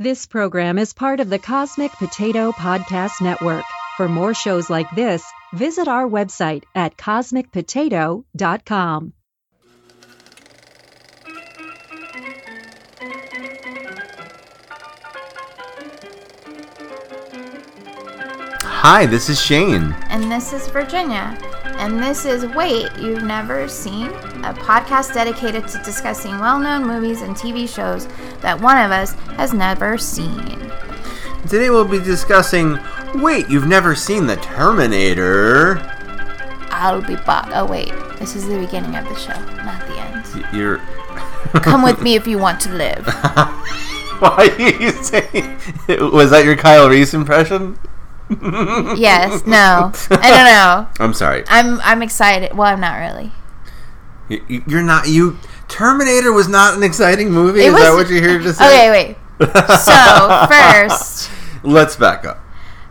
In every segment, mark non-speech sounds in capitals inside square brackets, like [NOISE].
This program is part of the Cosmic Potato Podcast Network. For more shows like this, visit our website at cosmicpotato.com. Hi, this is Shane. And this is Virginia. And this is Wait, You've Never Seen, a podcast dedicated to discussing well known movies and TV shows that one of us has never seen. Today we'll be discussing Wait, You've Never Seen the Terminator. I'll be back. Oh, wait. This is the beginning of the show, not the end. You're. [LAUGHS] Come with me if you want to live. [LAUGHS] Why are you saying. Was that your Kyle Reese impression? Yes, no. I don't know. [LAUGHS] I'm sorry. I'm I'm excited. Well, I'm not really. You- you- You're not. You. Terminator was not an exciting movie? It is that what you're here to say? Okay, wait. So, [LAUGHS] first, Let's back up.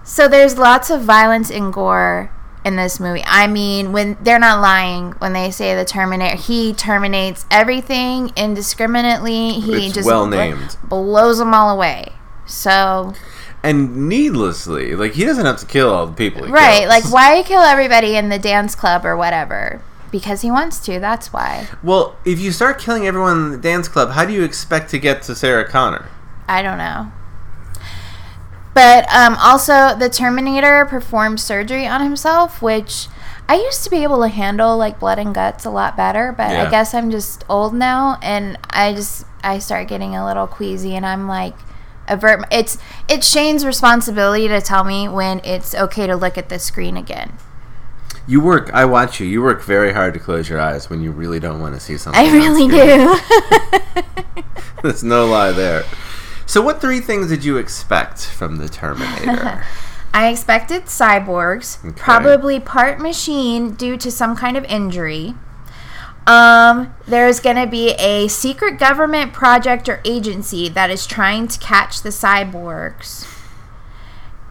So there's lots of violence and gore in this movie. I mean, when they're not lying when they say the Terminator, he terminates everything indiscriminately. He It's just well named. blows them all away. So And needlessly, like, he doesn't have to kill all the people he right, kills. like why kill everybody in the dance club or whatever? Because he wants to. That's why. Well, if you start killing everyone in the dance club, how do you expect to get to Sarah Connor? I don't know. But um, also, the Terminator performed surgery on himself, which I used to be able to handle like blood and guts a lot better. But Yeah. I guess I'm just old now, and I just I start getting a little queasy, and I'm like avert. It's it's Shane's responsibility to tell me when it's okay to look at the screen again. You work. I watch you. You work very hard to close your eyes when you really don't want to see something. I really do. [LAUGHS] [LAUGHS] There's no lie there. So, what three things did you expect from the Terminator? [LAUGHS] I expected cyborgs, Okay. probably part machine due to some kind of injury. Um, there's going to be a secret government project or agency that is trying to catch the cyborgs.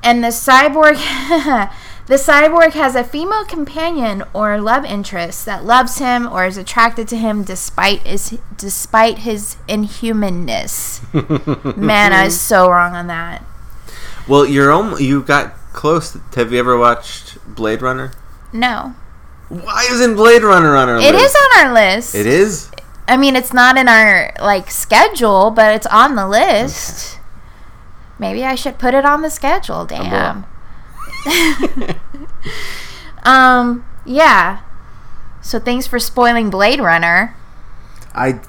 And the cyborg [LAUGHS] the cyborg has a female companion or love interest that loves him or is attracted to him despite his despite his inhumanness. [LAUGHS] Man, I was so wrong on that. well, you're almost, you got close. Have you ever watched Blade Runner? No. Why isn't Blade Runner on our It list? It is on our list. It is. I mean, it's not in our like schedule, but it's on the list. Maybe I should put it on the schedule. Damn. [LAUGHS] um. Yeah. So thanks for spoiling Blade Runner. I.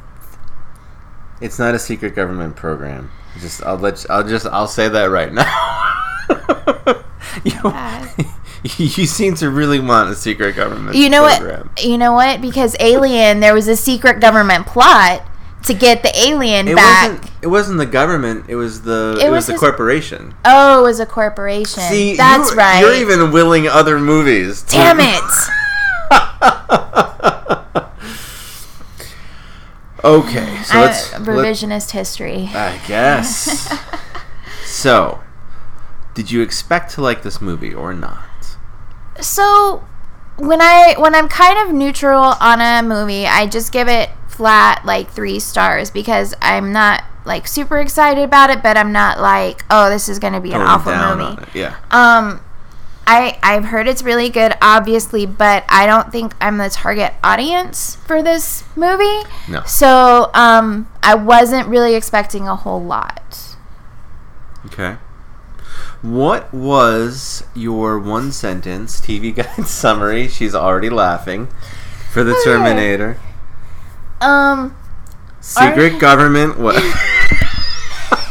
It's not a secret government program. Just I'll let you, I'll just I'll say that right now. [LAUGHS] you. [LAUGHS] [LAUGHS] you seem to really want a secret government. You know program. what? You know what? Because Alien, there was a secret government plot to get the alien It back. wasn't. It wasn't the government. It was the. It, It was, was the his- corporation. Oh, it was a corporation. See, That's you, right. You're even willing other movies. to- Damn it. [LAUGHS] okay, so I, let's. let- revisionist history. I guess. [LAUGHS] so, did you expect to like this movie or not? So when I when I'm kind of neutral on a movie, I just give it flat like 3 stars because I'm not like super excited about it, but I'm not like, oh, this is going to be an awful movie. Yeah. Um I I've heard it's really good obviously, but I don't think I'm the target audience for this movie. No. So, um I wasn't really expecting a whole lot. Okay. What was your one sentence TV guide [LAUGHS] summary? She's already laughing for the Terminator. Um Secret government. What? [LAUGHS]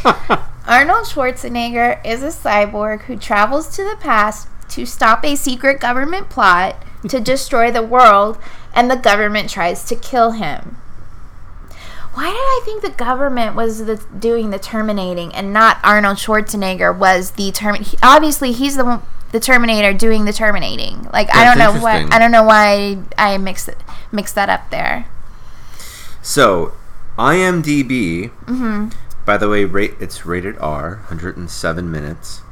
[LAUGHS] Arnold Schwarzenegger is a cyborg who travels to the past to stop a secret government plot to destroy the world, and the government tries to kill him. Why did I think the government was the, doing the terminating and not Arnold Schwarzenegger was the term? he- Obviously, he's the one- the Terminator doing the terminating. Like I don't know why interesting. I don't know why I mixed it, mixed that up there. so, IMDb. Mm-hmm. By the way, rate it's rated R, 107 minutes.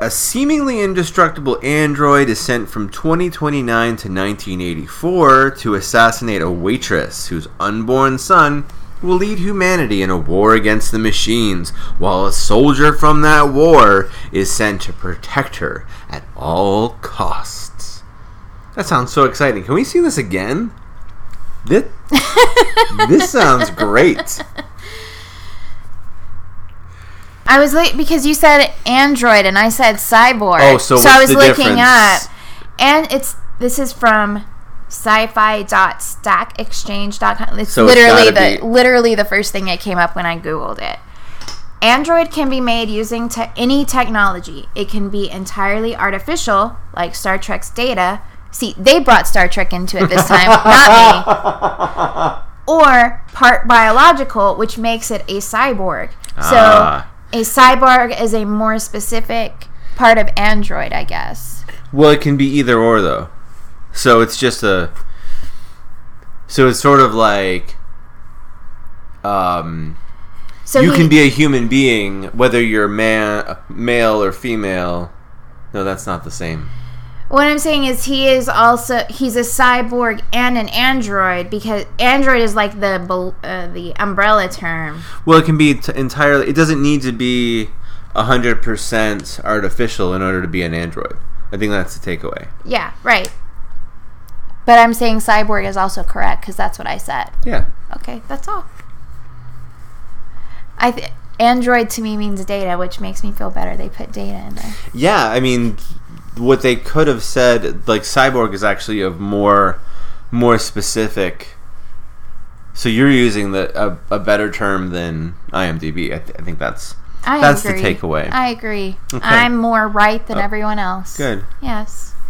A seemingly indestructible android is sent from 2029 to 1984 to assassinate a waitress whose unborn son will lead humanity in a war against the machines, while a soldier from that war is sent to protect her at all costs. That sounds so exciting. Can we see this again? This, [LAUGHS] this sounds great. I was late because you said Android and I said cyborg. Oh, so I what's was looking difference? up, and it's this is from sci-fi.stackexchange.com. It's So it's literally gotta the be- literally the first thing that came up when I googled it. Android can be made using te- any technology. It can be entirely artificial, like Star Trek's Data. See, they brought Star Trek into it this time, not me. [LAUGHS] Or part biological, which makes it a cyborg. So Ah. A cyborg is a more specific part of Android, I guess. Well, it can be either or though. So it's just a. So it's sort of like. Um, So you he- can be a human being whether you're man, male or female. No, that's not the same. What I'm saying is he is also he's a cyborg and an android because android is like the uh, the umbrella term. Well, it can be t- entirely. It doesn't need to be hundred percent artificial in order to be an android. I think that's the takeaway. Yeah, right. But I'm saying cyborg is also correct because that's what I said. Yeah. Okay, that's all. I th- android to me means data, which makes me feel better. They put data in there. Yeah, I mean, what they could have said, like cyborg, is actually a more, more specific. So you're using the a, a better term than IMDb. I, th- I think that's I That's the takeaway. I agree. Okay. I'm more right than Oh, everyone else. good. Yes. [LAUGHS]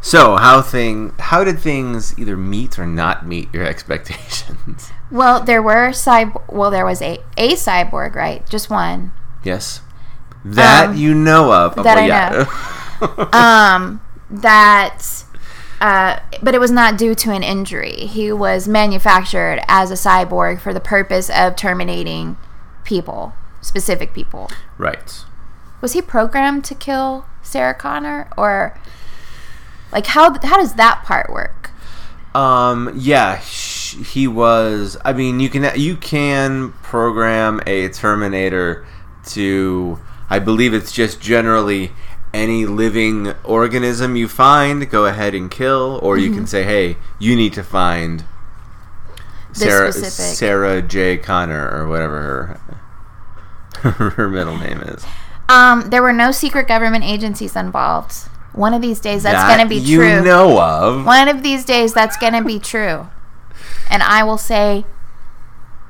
So how thing how did things either meet or not meet your [LAUGHS] expectations? Well, there were cyb. Well, there was a a cyborg, right? Just one. yes, that Um, you know of. that Well, I yeah. [LAUGHS] [LAUGHS] Um, that. Uh, but it was not due to an injury. He was manufactured as a cyborg for the purpose of terminating people, specific people. right. Was he programmed to kill Sarah Connor, or like how how does that part work? Um. Yeah. sh- He was. I mean, you can you can program a Terminator to. I believe it's just generally any living organism you find. Go ahead and kill, or you can say, "Hey, you need to find Sarah Sarah J. Connor or whatever her [LAUGHS] her middle name is." Um, there were no secret government agencies involved. One of these days, that's That going to be you true. You know of. One of these days, that's going to be true. And I will say,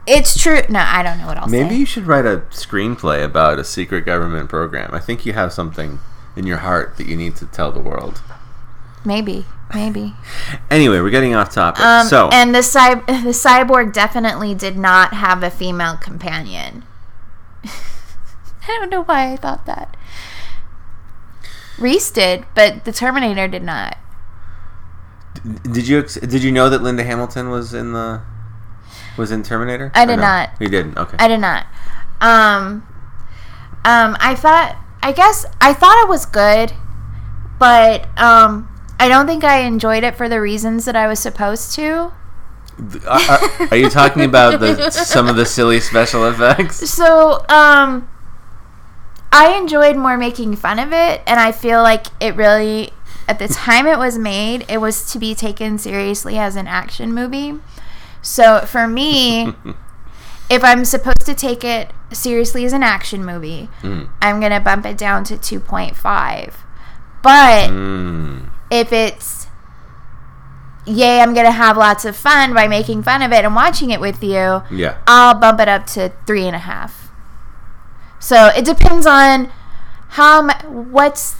it's true. No, I don't know what I'll Maybe say. you should write a screenplay about a secret government program. I think you have something in your heart that you need to tell the world. Maybe. Maybe. Anyway, we're getting off topic. Um, so, and the, cy- [LAUGHS] the cyborg definitely did not have a female companion. [LAUGHS] I don't know why I thought that. Reese did, but the Terminator did not. did you ex- did you know that Linda Hamilton was in the was in Terminator? I did no? not. You didn't. Okay. I did not. Um, um, I thought, I guess, I thought it was good, but um, I don't think I enjoyed it for the reasons that I was supposed to. Uh, uh, are you talking about the [LAUGHS] some of the silly special effects? So, um, I enjoyed more making fun of it, and I feel like it really, at the [LAUGHS] time it was made, it was to be taken seriously as an action movie. So for me, [LAUGHS] if I'm supposed to take it seriously as an action movie, Mm. I'm gonna bump it down to 2.5. But Mm. if it's yay, I'm gonna have lots of fun by making fun of it and watching it with you, Yeah. I'll bump it up to three and a half. So it depends on how what's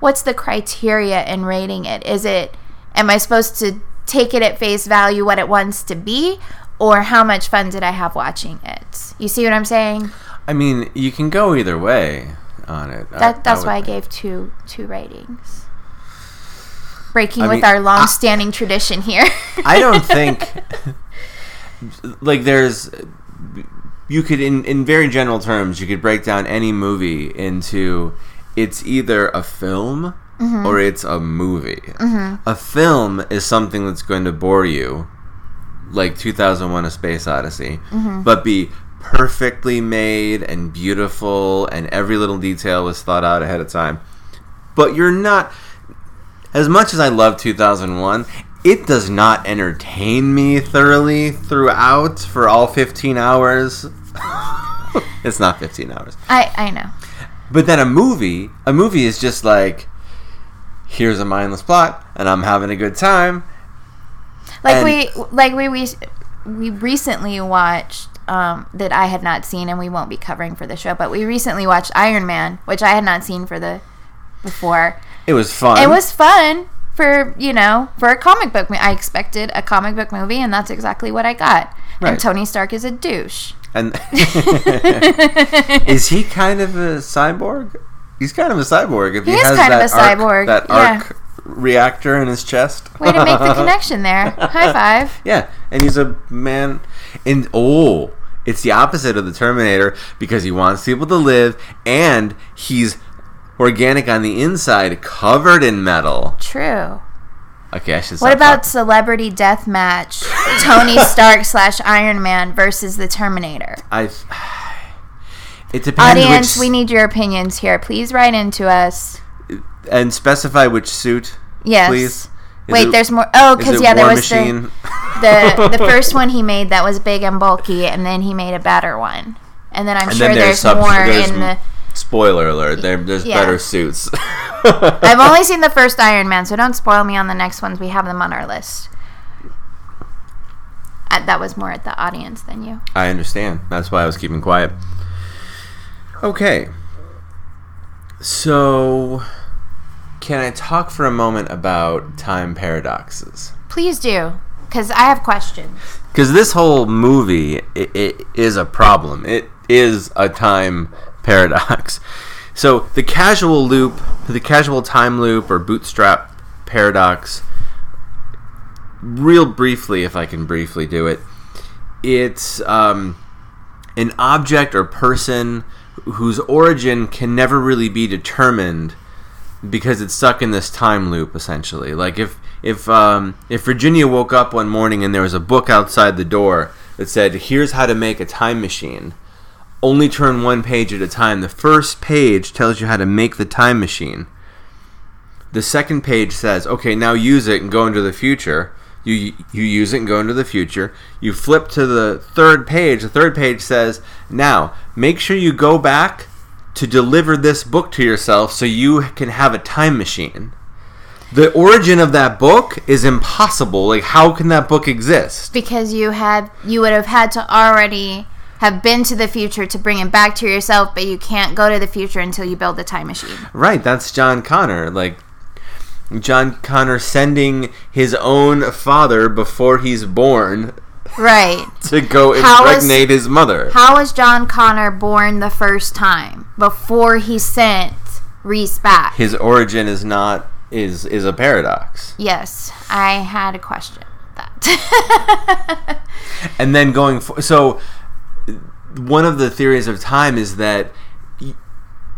what's the criteria in rating it. Is it am I supposed to take it at face value what it wants to be, or how much fun did I have watching it? You see what I'm saying? I mean, you can go either way on it. I- that's would why I gave two two ratings. Breaking I with mean, our long-standing tradition here. I don't [LAUGHS] think like there's you could in in very general terms you could break down any movie into it's either a film or it's a movie. A film is something that's going to bore you like 2001: A Space Odyssey, Mm-hmm. but be perfectly made and beautiful, and every little detail was thought out ahead of time. But you're not. As much as I love 2001, it does not entertain me thoroughly throughout for all 15 hours. [LAUGHS] it's not 15 hours. I I know. But then a movie, a movie is just like, here's a mindless plot, and I'm having a good time. Like And- we like we we we recently watched um, that I had not seen, and we won't be covering for the show. But we recently watched Iron Man, which I had not seen for the before. It was fun. It was fun for you know for a comic book. mo- I expected a comic book movie, and that's exactly what I got. Right. And Tony Stark is a douche. And [LAUGHS] [LAUGHS] is he kind of a cyborg? He's kind of a cyborg. If he, He is has kind of that a arc- cyborg, that yeah. arc reactor in his chest. Way to make the [LAUGHS] connection there. High five. [LAUGHS] Yeah, and he's a man. And oh, it's the opposite of the Terminator because he wants people to live, and he's organic on the inside, covered in metal. True. Okay, I should. What about talking. celebrity death match? [LAUGHS] Tony Stark slash Iron Man versus the Terminator. I? It depends. Audience, which, we need your opinions here. Please write into us. and specify which suit. Yes. Please. Is Wait, it- there's more. Oh, because yeah, there was the the the [LAUGHS] first one he made that was big and bulky, and then he made a better one, and then I'm And sure then there's, sub- more there's in the. Spoiler alert! There, there's Yeah. better suits. [LAUGHS] I've only seen the [LAUGHS] first Iron Man, so don't spoil me on the next ones. We have them on our list. Uh, that was more at the audience than you. I understand. That's why I was keeping quiet. Okay. So, can I talk for a moment about time paradoxes? Please do, because I have questions. Because this whole movie it, it is a problem. It is a time paradox. [LAUGHS] So the casual loop, the casual time loop or bootstrap paradox. Real briefly, if I can briefly do it, it's um, an object or person whose origin can never really be determined because it's stuck in this time loop essentially. Like if if um, if virginia woke up one morning and there was a book outside the door that said here's how to make a time machine only turn one page at a time. The first page tells you how to make the time machine. The second page says okay now use it and go into the future you you use it and go into the future. You flip to the third page. The third page says now make sure you go back to deliver this book to yourself so you can have a time machine. The origin of that book is impossible. Like how can that book exist? Because you had you would have had to already have been to the future to bring it back to yourself but you can't go to the future until you build the time machine. Right, that's John Connor. Like John Connor sending his own father before he's born right [LAUGHS] to go impregnate his mother. how was john connor born the first time before he sent reese back his origin is not is is a paradox. yes i had a question that [LAUGHS] And then going for, so one of the theories of time is that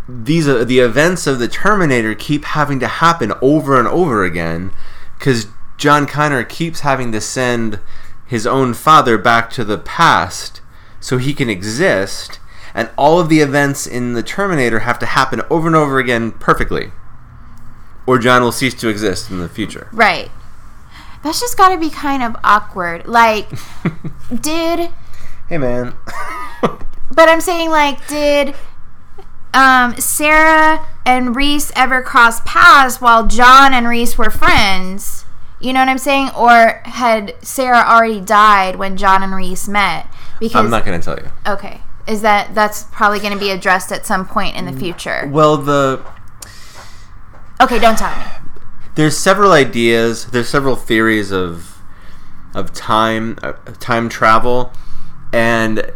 these are the events of the Terminator keep having to happen over and over again because John Connor keeps having to send his own father back to the past so he can exist, and all of the events in the Terminator have to happen over and over again perfectly, or John will cease to exist in the future. right that's just got to be kind of awkward like [LAUGHS] did Hey man. [LAUGHS] But I'm saying, like, did um, Sarah and Reese ever cross paths while John and Reese were friends? You know what I'm saying? Or had Sarah already died when John and Reese met? Because I'm not going to tell you. okay, is that that's probably going to be addressed at some point in the future? Well, the Okay, don't tell me. there's several ideas there's several theories of of time uh, time travel and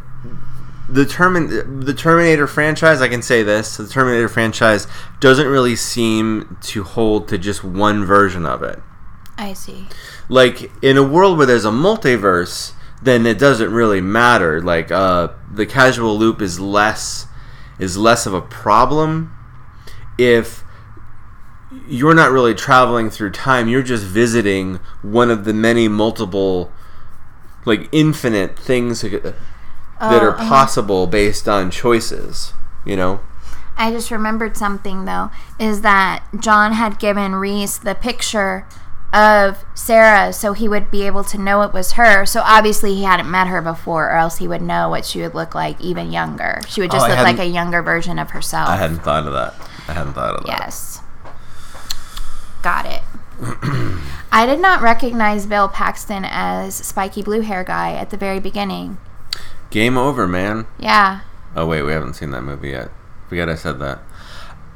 the Termin- the Terminator franchise I can say this the Terminator franchise doesn't really seem to hold to just one version of it. I see. like in a world where there's a multiverse then it doesn't really matter. Like uh the casual loop is less is less of a problem. If you're not really traveling through time you're just visiting one of the many multiple like infinite things that that Oh, are uh-huh. possible based on choices. You know. I just remembered something though, is that John had given Reese the picture of Sarah so he would be able to know it was her. So obviously he hadn't met her before or else he would know what she would look like even younger. She would just Oh, look like a younger version of herself. I hadn't thought of that. I hadn't thought of that. Yes. Got it. [CLEARS THROAT] I did not recognize Bill Paxton as spiky blue hair guy at the very beginning. Game over, man. Yeah. Oh wait, we haven't seen that movie yet. Forget I said that.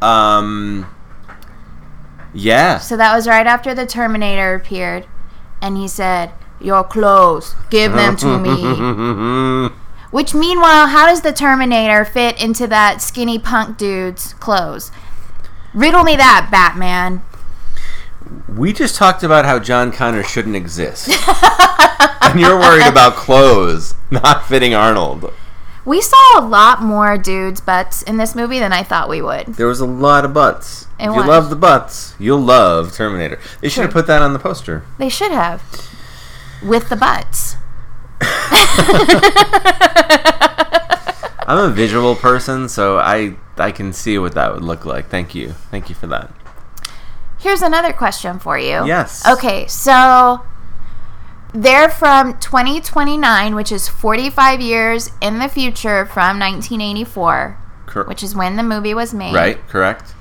Um. Yeah. So that was right after the Terminator appeared, and he said, "Your clothes, give them to me." [LAUGHS] Which, meanwhile, how does the Terminator fit into that skinny punk dude's clothes? Riddle me that, Batman. We just talked about how John Connor shouldn't exist, [LAUGHS] and you're worried about clothes not fitting Arnold. We saw a lot more dudes' butts in this movie than I thought we would. There was a lot of butts. It if you was. love the butts, you'll love Terminator. They should have put that on the poster. They should have. With the butts. [LAUGHS] I'm a visual person, so I I can see what that would look like. Thank you, thank you for that. Here's another question for you. Yes. Okay, so they're from 2029, which is 45 years in the future from 1984, Cor- which is when the movie was made. right, correct.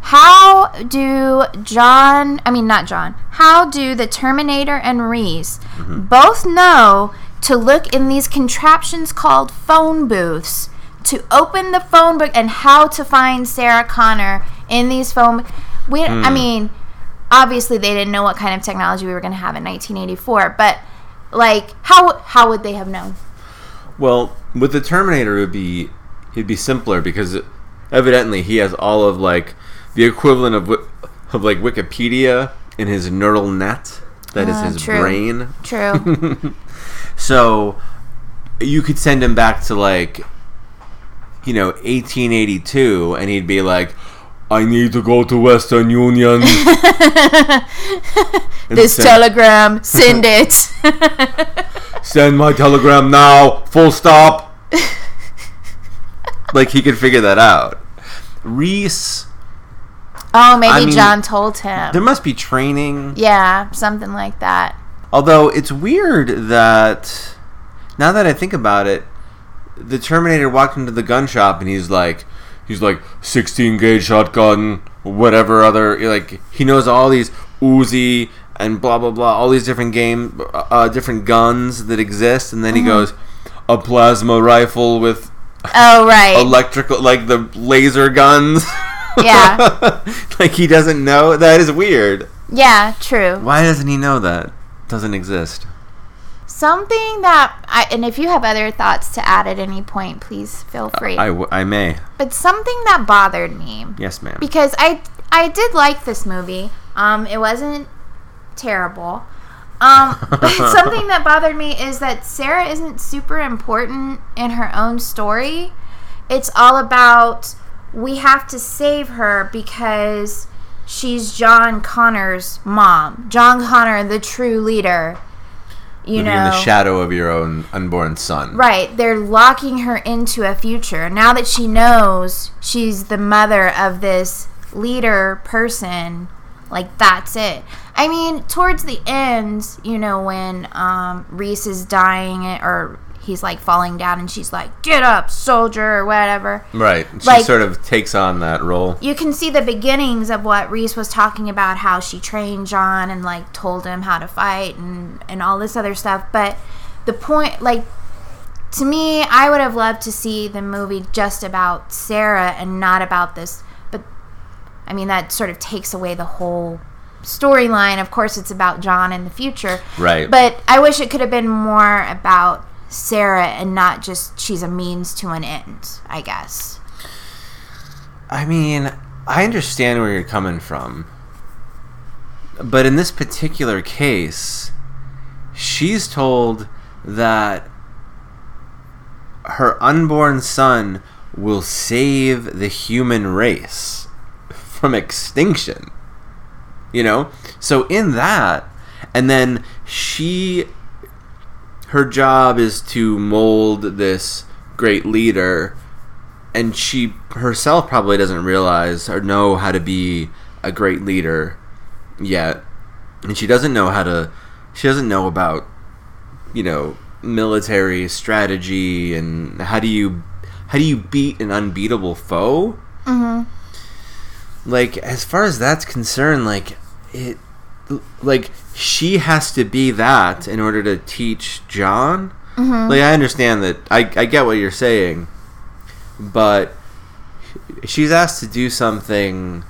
How do John, I mean, not John, how do the Terminator and Reese Mm-hmm. both know to look in these contraptions called phone booths to open the phone book and how to find Sarah Connor in these phone we I Hmm. mean obviously they didn't know what kind of technology we were going to have in 1984 but like how how would they have known Well, with the Terminator, it would be it'd be simpler because evidently he has all of like the equivalent of of like Wikipedia in his neural net. That is Ah, his true. brain. true [LAUGHS] So you could send him back to like you know 1882, and he'd be like. I need to go to Western Union. [LAUGHS] This send- telegram send it [LAUGHS] Send my telegram now. Full stop. [LAUGHS] like he could figure that out. Reese, oh maybe I mean, John told him there must be training. Yeah, something like that. Although it's weird that now that I think about it, the Terminator walked into the gun shop and he's like, he's like 16 gauge shotgun, whatever other like he knows all these Uzi and blah blah blah, all these different game, uh, different guns that exist, and then he goes a plasma rifle with Oh right. [LAUGHS] electrical like the laser guns. Yeah. [LAUGHS] like he doesn't know. That is weird. yeah, true. Why doesn't he know that? Doesn't exist. Something that I and if you have other thoughts to add at any point, please feel free. I, w- I may. but something that bothered me Yes, ma'am. because I I did like this movie. Um it wasn't terrible. Um but [LAUGHS] something that bothered me is that Sarah isn't super important in her own story. It's all about we have to save her because she's John Connor's mom. John Connor, the true leader. You Living know, in the shadow of your own unborn son. Right, they're locking her into a future. Now that she knows she's the mother of this leader person, like that's it. I mean, towards the end, you know, when um, Reese is dying or he's like falling down and she's like, "Get up, soldier," or whatever. Right. She Like- sort of takes on that role. You can see the beginnings of what Reese was talking about, how she trained John and like told him how to fight and and all this other stuff. But the point, like to me, I would have loved to see the movie just about Sarah and not about this. But I mean, that sort of takes away the whole storyline. Of course, it's about John in the future. Right. But I wish it could have been more about Sarah and not just she's a means to an end, I guess. I mean, I understand where you're coming from. But in this particular case, she's told that her unborn son will save the human race [LAUGHS] from extinction. You know? So in that, and then she her job is to mold this great leader and she herself probably doesn't realize or know how to be a great leader yet and she doesn't know how to she doesn't know about you know military strategy and how do you how do you beat an unbeatable foe Mhm. like as far as that's concerned like it like she has to be that in order to teach john like i understand that I, I get what you're saying but she's asked to do something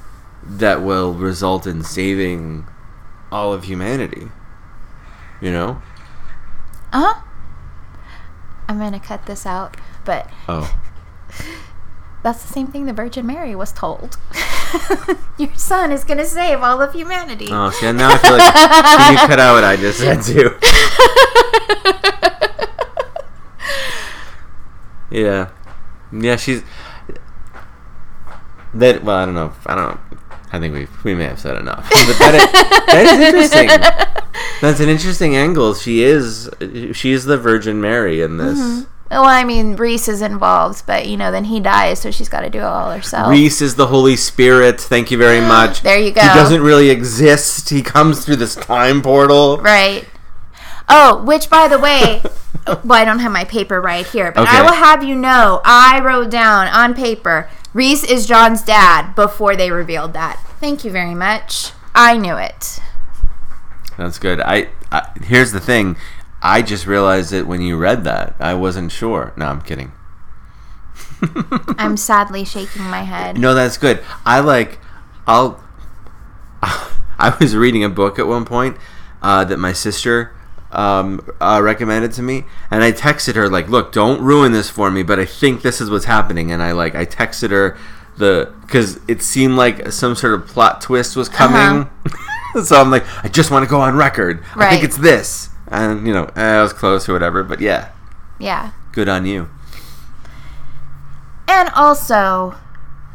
that will result in saving all of humanity you know Uh huh. I'm gonna cut this out, but oh [LAUGHS] that's the same thing the Virgin Mary was told. [LAUGHS] [LAUGHS] Your son is gonna save all of humanity. oh see now i feel like you cut out what i just said too [LAUGHS] Yeah, yeah. She's that. Well, I don't know. I don't. know. I think we we may have said enough. But that is, that is interesting. [LAUGHS] That's an interesting angle. She is she is the Virgin Mary in this. Mm-hmm. Well, I mean, Reese is involved, but you know, then he dies, so she's got to do it all herself. Reese is the Holy Spirit. Thank you very [GASPS] much. There you go. He doesn't really exist. He comes through this time portal. Right. Oh, which by the way, [LAUGHS] well, I don't have my paper right here, but I will have you know, I wrote down on paper, Reese is John's dad before they revealed that. Thank you very much. I knew it. That's good. I, I here's the thing. I just realized it when you read that. I wasn't sure. No, I'm kidding. [LAUGHS] I'm sadly shaking my head. No, that's good. I like. I'll. [LAUGHS] I was reading a book at one point uh, that my sister um, uh, recommended to me, and I texted her like, "Look, don't ruin this for me, but I think this is what's happening." And I like, I texted her the because it seemed like some sort of plot twist was coming. [LAUGHS] so I'm like, I just want to go on record. I think it's this, and you know, eh, I was close or whatever. But yeah, Yeah. good on you. And also,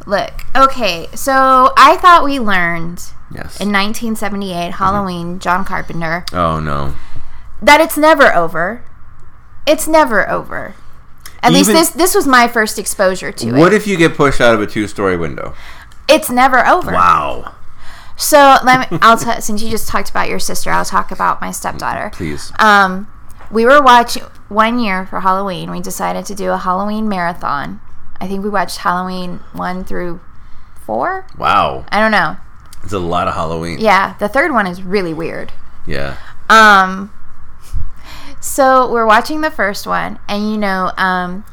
look, okay, so I thought we learned Yes. in 1978, Halloween, John Carpenter, oh no. that it's never over. It's never over. At least this this was my first exposure to What it. What if you get pushed out of a two-story window? it's never over. Wow. So let me. I'll t- since you just talked about your sister, I'll talk about my stepdaughter. Please. Um, we were watching one year for Halloween. We decided to do a Halloween marathon. I think we watched Halloween one through four. Wow. I don't know. It's a lot of Halloween. Yeah, the third one is really weird. Yeah. Um, so we're watching the first one, and you know, um,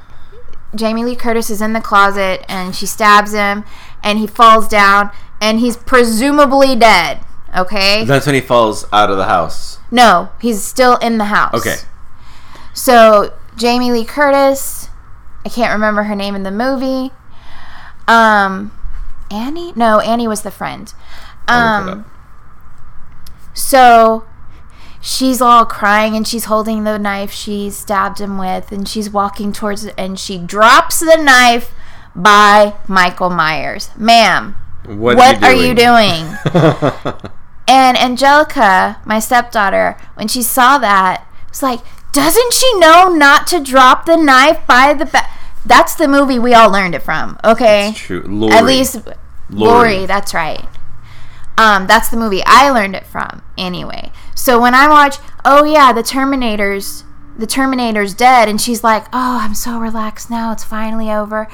Jamie Lee Curtis is in the closet, and she stabs him, and he falls down, and he's presumably dead. Okay. That's when he falls out of the house. No, he's still in the house. Okay. So Jamie Lee Curtis, I can't remember her name in the movie. Um, Annie? No, Annie was the friend. I'll look it Um, so she's all crying and she's holding the knife she stabbed him with, and she's walking towards it, and she drops the knife by Michael Myers. Ma'am, What, what are you doing? [LAUGHS] And Angelica, my stepdaughter, when she saw that, was like, "Doesn't she know not to drop the knife by the back?" That's the movie we all learned it from. Okay, It's true. Laurie. at least Laurie. Laurie. That's right. Um, that's the movie I learned it from. Anyway, so when I watch, oh yeah, the Terminator's, the Terminator's dead, and she's like, "Oh, I'm so relaxed now. It's finally over,"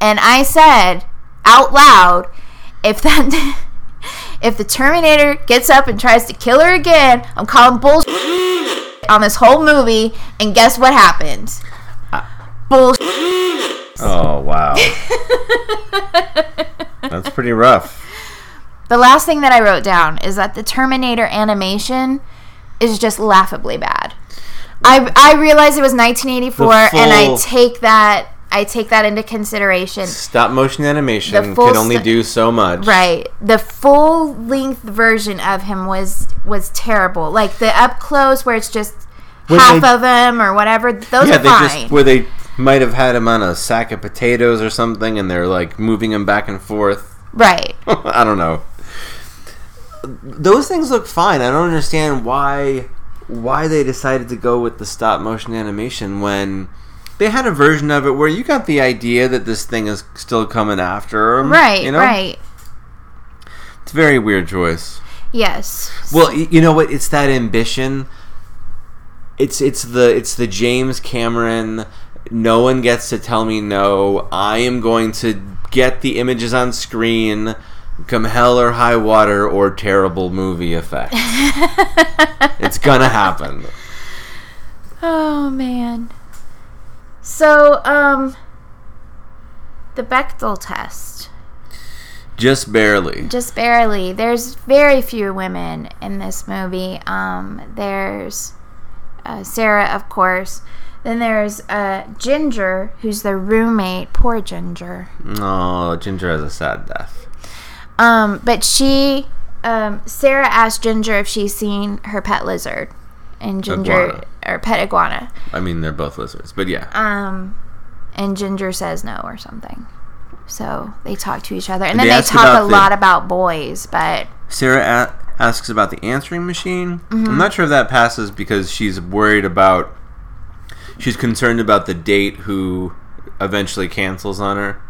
and I said out loud, "If that." [LAUGHS] If the Terminator gets up and tries to kill her again, I'm calling bullshit on this whole movie. And guess what happened? Uh, bullshit. Oh wow. [LAUGHS] That's pretty rough. The last thing that I wrote down is that the Terminator animation is just laughably bad. I I realize it was 1984, and I take that I take that into consideration. Stop motion animation can only st- do so much. Right. The full length version of him was was terrible. Like the up close where it's just When half they- of him or whatever. Those Yeah, are they fine. just where they might have had him on a sack of potatoes or something, and they're like moving him back and forth. right. [LAUGHS] I don't know. Those things look fine. I don't understand why why they decided to go with the stop motion animation when they had a version of it where you got the idea that this thing is still coming after 'em, Right, You know, right. It's a very weird choice. Yes. Well, you know what? It's that ambition. It's it's the it's the James Cameron. No one gets to tell me no. I am going to get the images on screen, come hell or high water or terrible movie effect. [LAUGHS] it's gonna happen. Oh man. So, um the Bechdel test. Just barely. Just barely. There's very few women in this movie. Um there's uh, Sarah, of course. Then there's uh, Ginger, who's the roommate. Poor Ginger. Oh, Ginger has a sad death. Um, but she, um, Sarah asked Ginger if she's seen her pet lizard, and Ginger Iguana. or pet iguana. I mean, they're both lizards, but yeah. Um, and Ginger says no or something. So they talk to each other, and And then they they, talk a the- lot about boys. But Sarah a- asks about the answering machine. Mm-hmm. I'm not sure if that passes because she's worried about. She's concerned about the date who eventually cancels on her.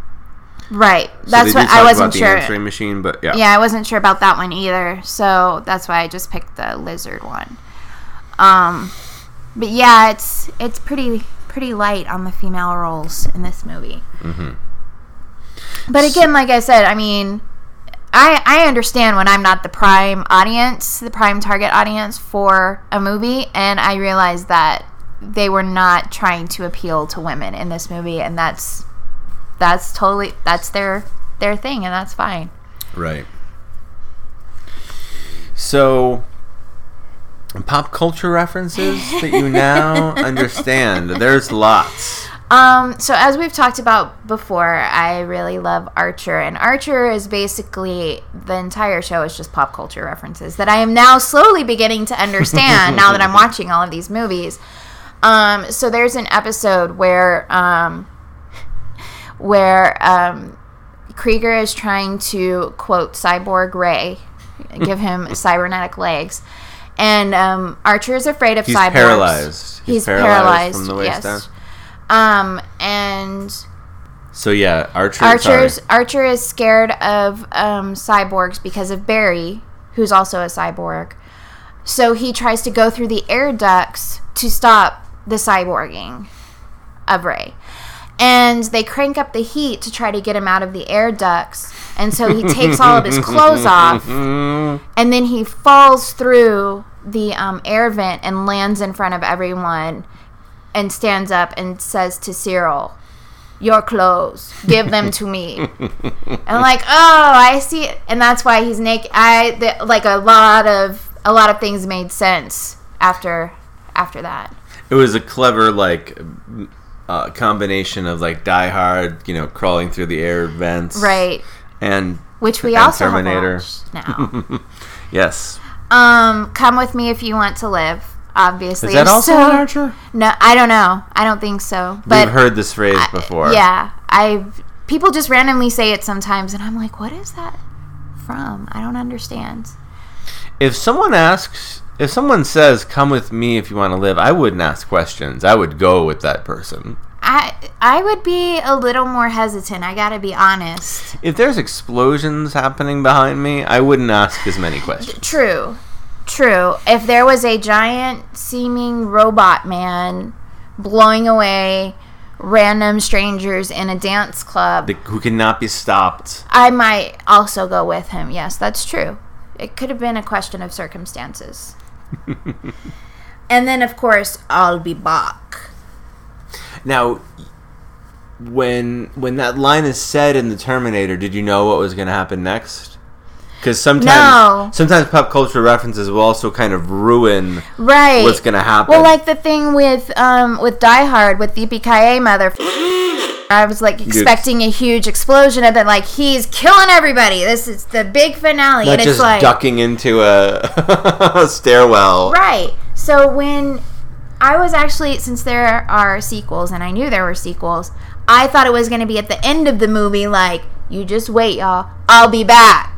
right, So that's what I wasn't about the sure. answering machine, but yeah. Yeah, I wasn't sure about that one either. So that's why I just picked the lizard one. Um, but yeah, it's it's pretty pretty light on the female roles in this movie. Mhm. But again, like I said, I mean, I I understand when I'm not the prime audience, the prime target audience for a movie, and I realize that they were not trying to appeal to women in this movie, and that's that's totally that's their their thing, and that's fine. Right. So, pop culture references that you now [LAUGHS] understand. There's lots. Um, so as we've talked about before, I really love Archer, and Archer is basically the entire show is just pop culture references that I am now slowly beginning to understand now that I'm [LAUGHS] watching all of these movies. Um, so there's an episode where um, where um, Krieger is trying to quote Cyborg Ray, give him [LAUGHS] cybernetic legs. And um, Archer is afraid of He's cyborgs. paralyzed. He's, paralyzed paralyzed. from the waist yes. down. Um, and So yeah, Archer. Archer's sorry. Archer is scared of um, cyborgs because of Barry, who's also a cyborg. So he tries to go through the air ducts to stop the cyborging of Ray. And they crank up the heat to try to get him out of the air ducts. And so he takes all of his clothes [LAUGHS] off and then he falls through the um, air vent and lands in front of everyone and stands up and says to Cyril, Your clothes, give them to me. and [LAUGHS] I'm like, oh, I see it. And that's why he's naked. I the, like a lot of a lot of things made sense after after that. It was a clever like uh, combination of like Die Hard, you know, crawling through the air vents, Right. And Which we And also Terminator. have now. [LAUGHS] yes, um, come with me if you want to live. Obviously, is that also so- an Archer? No, I don't know. I don't think so. But We've heard this phrase before. Yeah, I people just randomly say it sometimes, and I'm like, what is that from? I don't understand. If someone asks, if someone says, "Come with me if you want to live," I wouldn't ask questions. I would go with that person. I I would be a little more hesitant. I gotta be honest. If there's explosions happening behind me, I wouldn't ask as many questions. True, true. If there was a giant seeming robot man blowing away random strangers in a dance club, The- who cannot be stopped. I might also go with him. Yes, that's true. It could have been a question of circumstances. [LAUGHS] and then, of course, I'll be back. Now, when when that line is said in the Terminator, did you know what was going to happen next? Because sometimes No. sometimes pop culture references will also kind of ruin Right. what's going to happen. Well, like the thing with um with Die Hard with Yippee Ki mother. I was like expecting a huge explosion, and then like he's killing everybody. This is the big finale, not and it's just like ducking into a, a [LAUGHS] stairwell. Right. So when I was actually, since there are sequels, and I knew there were sequels, I thought it was going to be at the end of the movie, like, you just wait, y'all. I'll be back.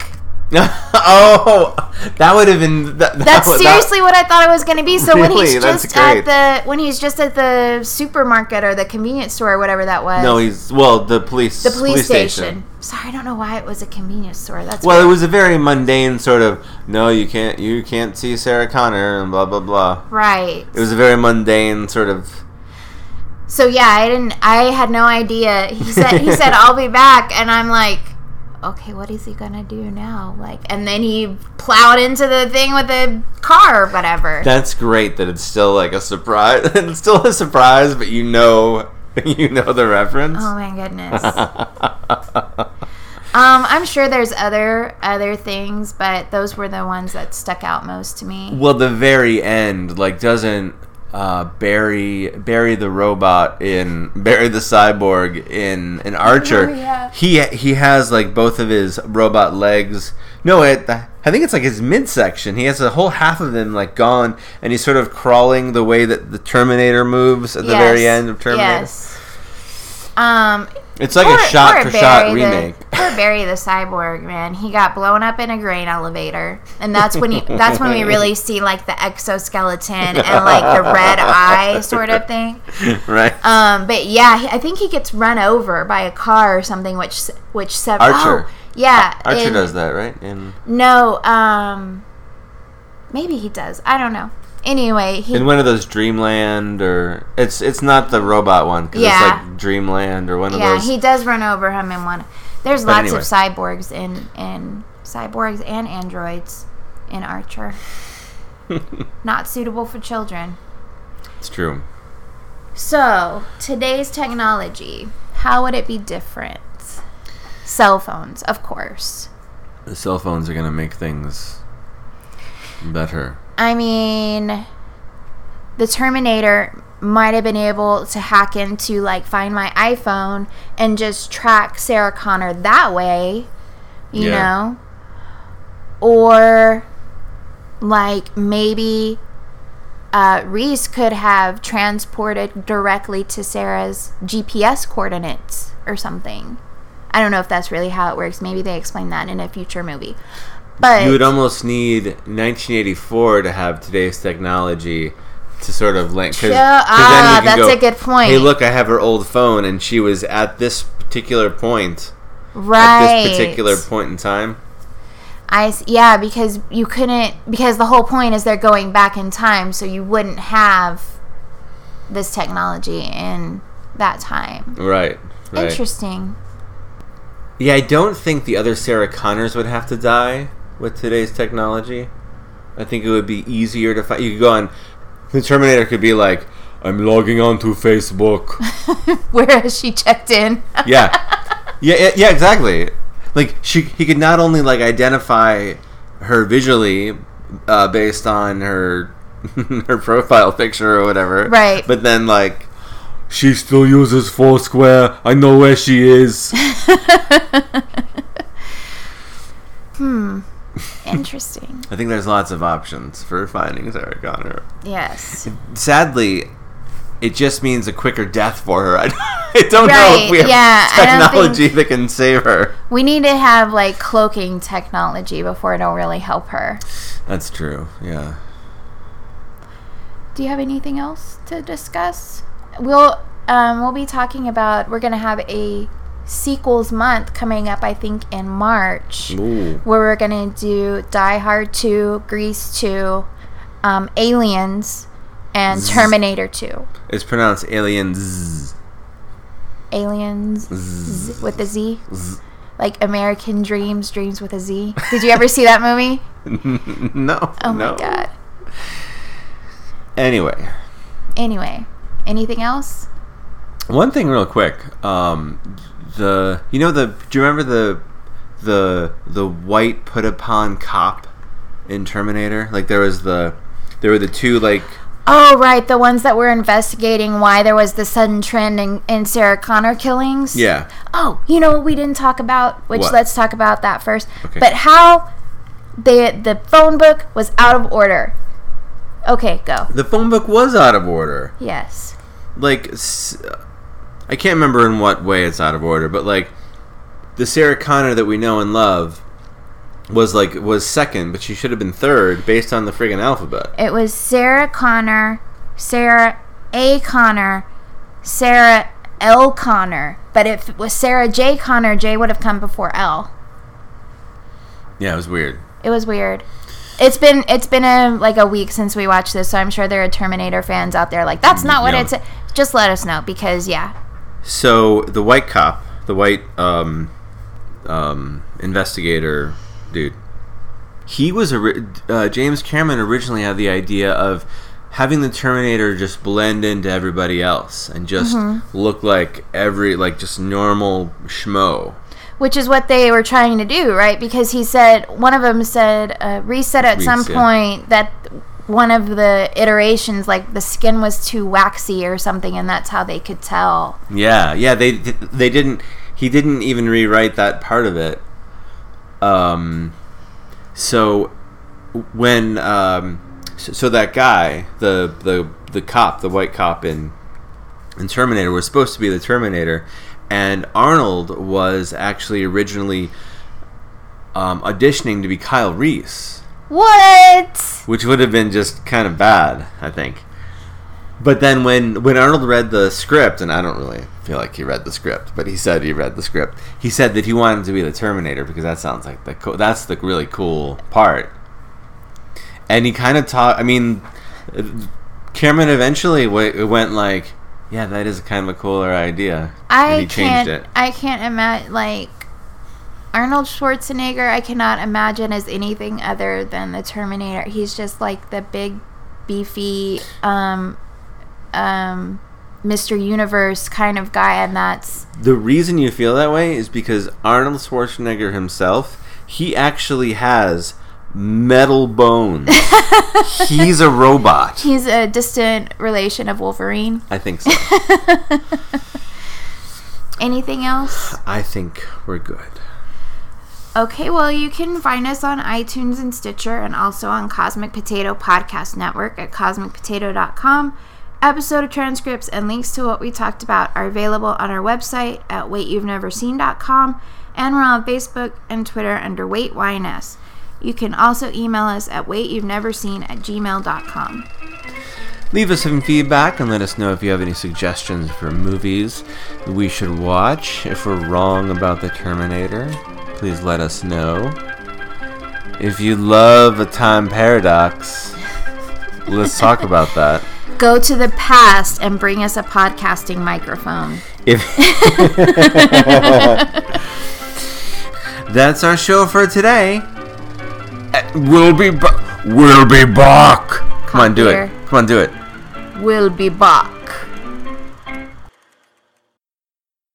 [LAUGHS] oh, that would have been. That, that That's was- that- seriously what I thought it was going to be. So when Really? he's That's just at the when he's just at the supermarket or the convenience store or whatever that was. no, he's well, the police. the police, station. Sorry, I don't know why it was a convenience store. That's Well, it was a very mundane sort of. No, you can't. You can't see Sarah Connor and blah blah blah. right. It was a very mundane sort of. So yeah, I didn't. I had no idea. He said he said I'll be back, and I'm like, okay, what is he gonna do now? Like, and then he plowed into the thing with the car or whatever. That's great that it's still like a surprise. [LAUGHS] it's still a surprise, but you know, [LAUGHS] you know the reference. oh my goodness. [LAUGHS] Um, I'm sure there's other other things, but those were the ones that stuck out most to me. well, the very end, like, doesn't uh, Barry Barry the robot in Barry the cyborg in an Archer? Oh, yeah. He he has like both of his robot legs. No, it. I think it's like his midsection. He has a whole half of him like gone, and he's sort of crawling the way that the Terminator moves at the very end of Terminator. Yes. Um, It's like a shot for shot Barry the- remake. poor Barry the cyborg man, he got blown up in a grain elevator, and that's when he, that's when we really see like the exoskeleton and like the red [LAUGHS] eye sort of thing. right? Um, but yeah, he- I think he gets run over by a car or something, which which sev- Archer. Oh, yeah, Archer in- does that, right? In No, um, maybe he does. I don't know. Anyway, he in one of those Dreamland or it's it's not the robot one because Yeah. it's like Dreamland or one of yeah those. Yeah, he does run over him in one. There's But lots anyway. of cyborgs in in cyborgs and androids in Archer. [LAUGHS] Not suitable for children. it's true. So today's technology, how would it be different? Cell phones, of course. The cell phones are gonna make things better. I mean, the Terminator might have been able to hack into, like, find my iPhone and just track Sarah Connor that way, you Yeah. know? Or, like, maybe uh, Reese could have transported directly to Sarah's GPS coordinates or something. I don't know if that's really how it works. Maybe they explain that in a future movie. But You would almost need 1984 to have today's technology to sort of link. Cause, Yeah, 'cause ah, that's a good point. Hey, look, I have her old phone, and she was at this particular point. right. At this particular point in time. I yeah, because you couldn't because the whole point is they're going back in time, so you wouldn't have this technology in that time. Right. Right. Interesting. Yeah, I don't think the other Sarah Connors would have to die with today's technology. I think it would be easier to find. You could go on. The Terminator could be like, "I'm logging on to Facebook." [LAUGHS] Where has she checked in? yeah, [LAUGHS] yeah, yeah, yeah, exactly. Like she, he could not only like identify her visually uh, based on her [LAUGHS] her profile picture or whatever, Right. But then like. She still uses Foursquare. I know where she is. [LAUGHS] Interesting. I think there's lots of options for finding Sarah Connor. Yes. Sadly, it just means a quicker death for her. [LAUGHS] I, I don't know if we have yeah, technology that can save her. We need to have like cloaking technology before it'll really help her. That's true. Yeah. Do you have anything else to discuss? We'll um, we'll be talking about. We're gonna have a sequels month coming up. I think in March, Ooh. where we're gonna do Die Hard Two, Grease Two, um, Aliens, and Terminator Two. It's pronounced aliens. Aliens Z- with a Z, like American Dreamz, Dreams with a Z. Did you ever see that movie? [LAUGHS] no. Oh no. my god. Anyway, Anyway, anything else? one thing real quick. Um, the you know the do you remember the the the white put upon cop in Terminator? Like there was the there were the two like Oh, right. The ones that were investigating why there was the sudden trend in, in Sarah Connor killings. yeah Oh, you know what we didn't talk about? Which What? let's talk about that first. Okay. But how the the phone book was out of order. Okay, go. the phone book was out of order. Yes. like s- I can't remember in what way it's out of order, but like the Sarah Connor that we know and love was like was second, but she should have been third based on the friggin' alphabet. It was Sarah Connor, Sarah A. Connor, Sarah L. Connor. But if it was Sarah J. Connor, J would have come before L. Yeah, it was weird. It was weird. It's been it's been a like a week since we watched this, so I'm sure there are Terminator fans out there like that's not what it's. Just let us know because yeah, So the white cop, the white um, um, investigator dude, he was a uh, James Cameron originally had the idea of having the Terminator just blend into everybody else and just look like every like just normal schmo. which is what they were trying to do, right? Because he said one of them said uh, Reese said at some point that one of the iterations like the skin was too waxy or something, and that's how they could tell. Yeah, yeah. They they didn't. He didn't even rewrite that part of it. Um, so when um, so, so that guy, the the the cop, the white cop in in Terminator, was supposed to be the Terminator, and Arnold was actually originally um, auditioning to be Kyle Reese What? which would have been just kind of bad, I think. But then when when Arnold read the script, and I don't really feel like he read the script, but he said he read the script. He said that he wanted to be the Terminator because that sounds like the co- that's the really cool part. And he kind of taught. I mean, Cameron eventually w- went like, "Yeah, that is kind of a cooler idea," I and he changed can't. it. I can't imagine like Arnold Schwarzenegger. I cannot imagine as anything other than the Terminator. He's just like the big, beefy, um, um, Mr. Universe kind of guy, and that's The reason you feel that way is because Arnold Schwarzenegger himself, he actually has metal bones. [LAUGHS] He's a robot. he's a distant relation of Wolverine. I think [LAUGHS] so. Anything else? I think we're good. Okay, well, you can find us on iTunes and Stitcher and also on Cosmic Potato Podcast Network at cosmicpotato.com. Episode transcripts and links to what we talked about are available on our website at waityou'veneverseen.com and we're on Facebook and Twitter under WaitYNS. You can also email us at waityou'veneverseen at gmail.com. Leave us some feedback and let us know if you have any suggestions for movies we should watch. If we're wrong about the Terminator, please let us know. If you love a time paradox, let's talk about that. [LAUGHS] Go to the past and bring us a podcasting microphone. If [LAUGHS] That's our show for today. Uh, We'll be ba- we'll be back. Come on, do here. it. Come on, do it. We'll be back.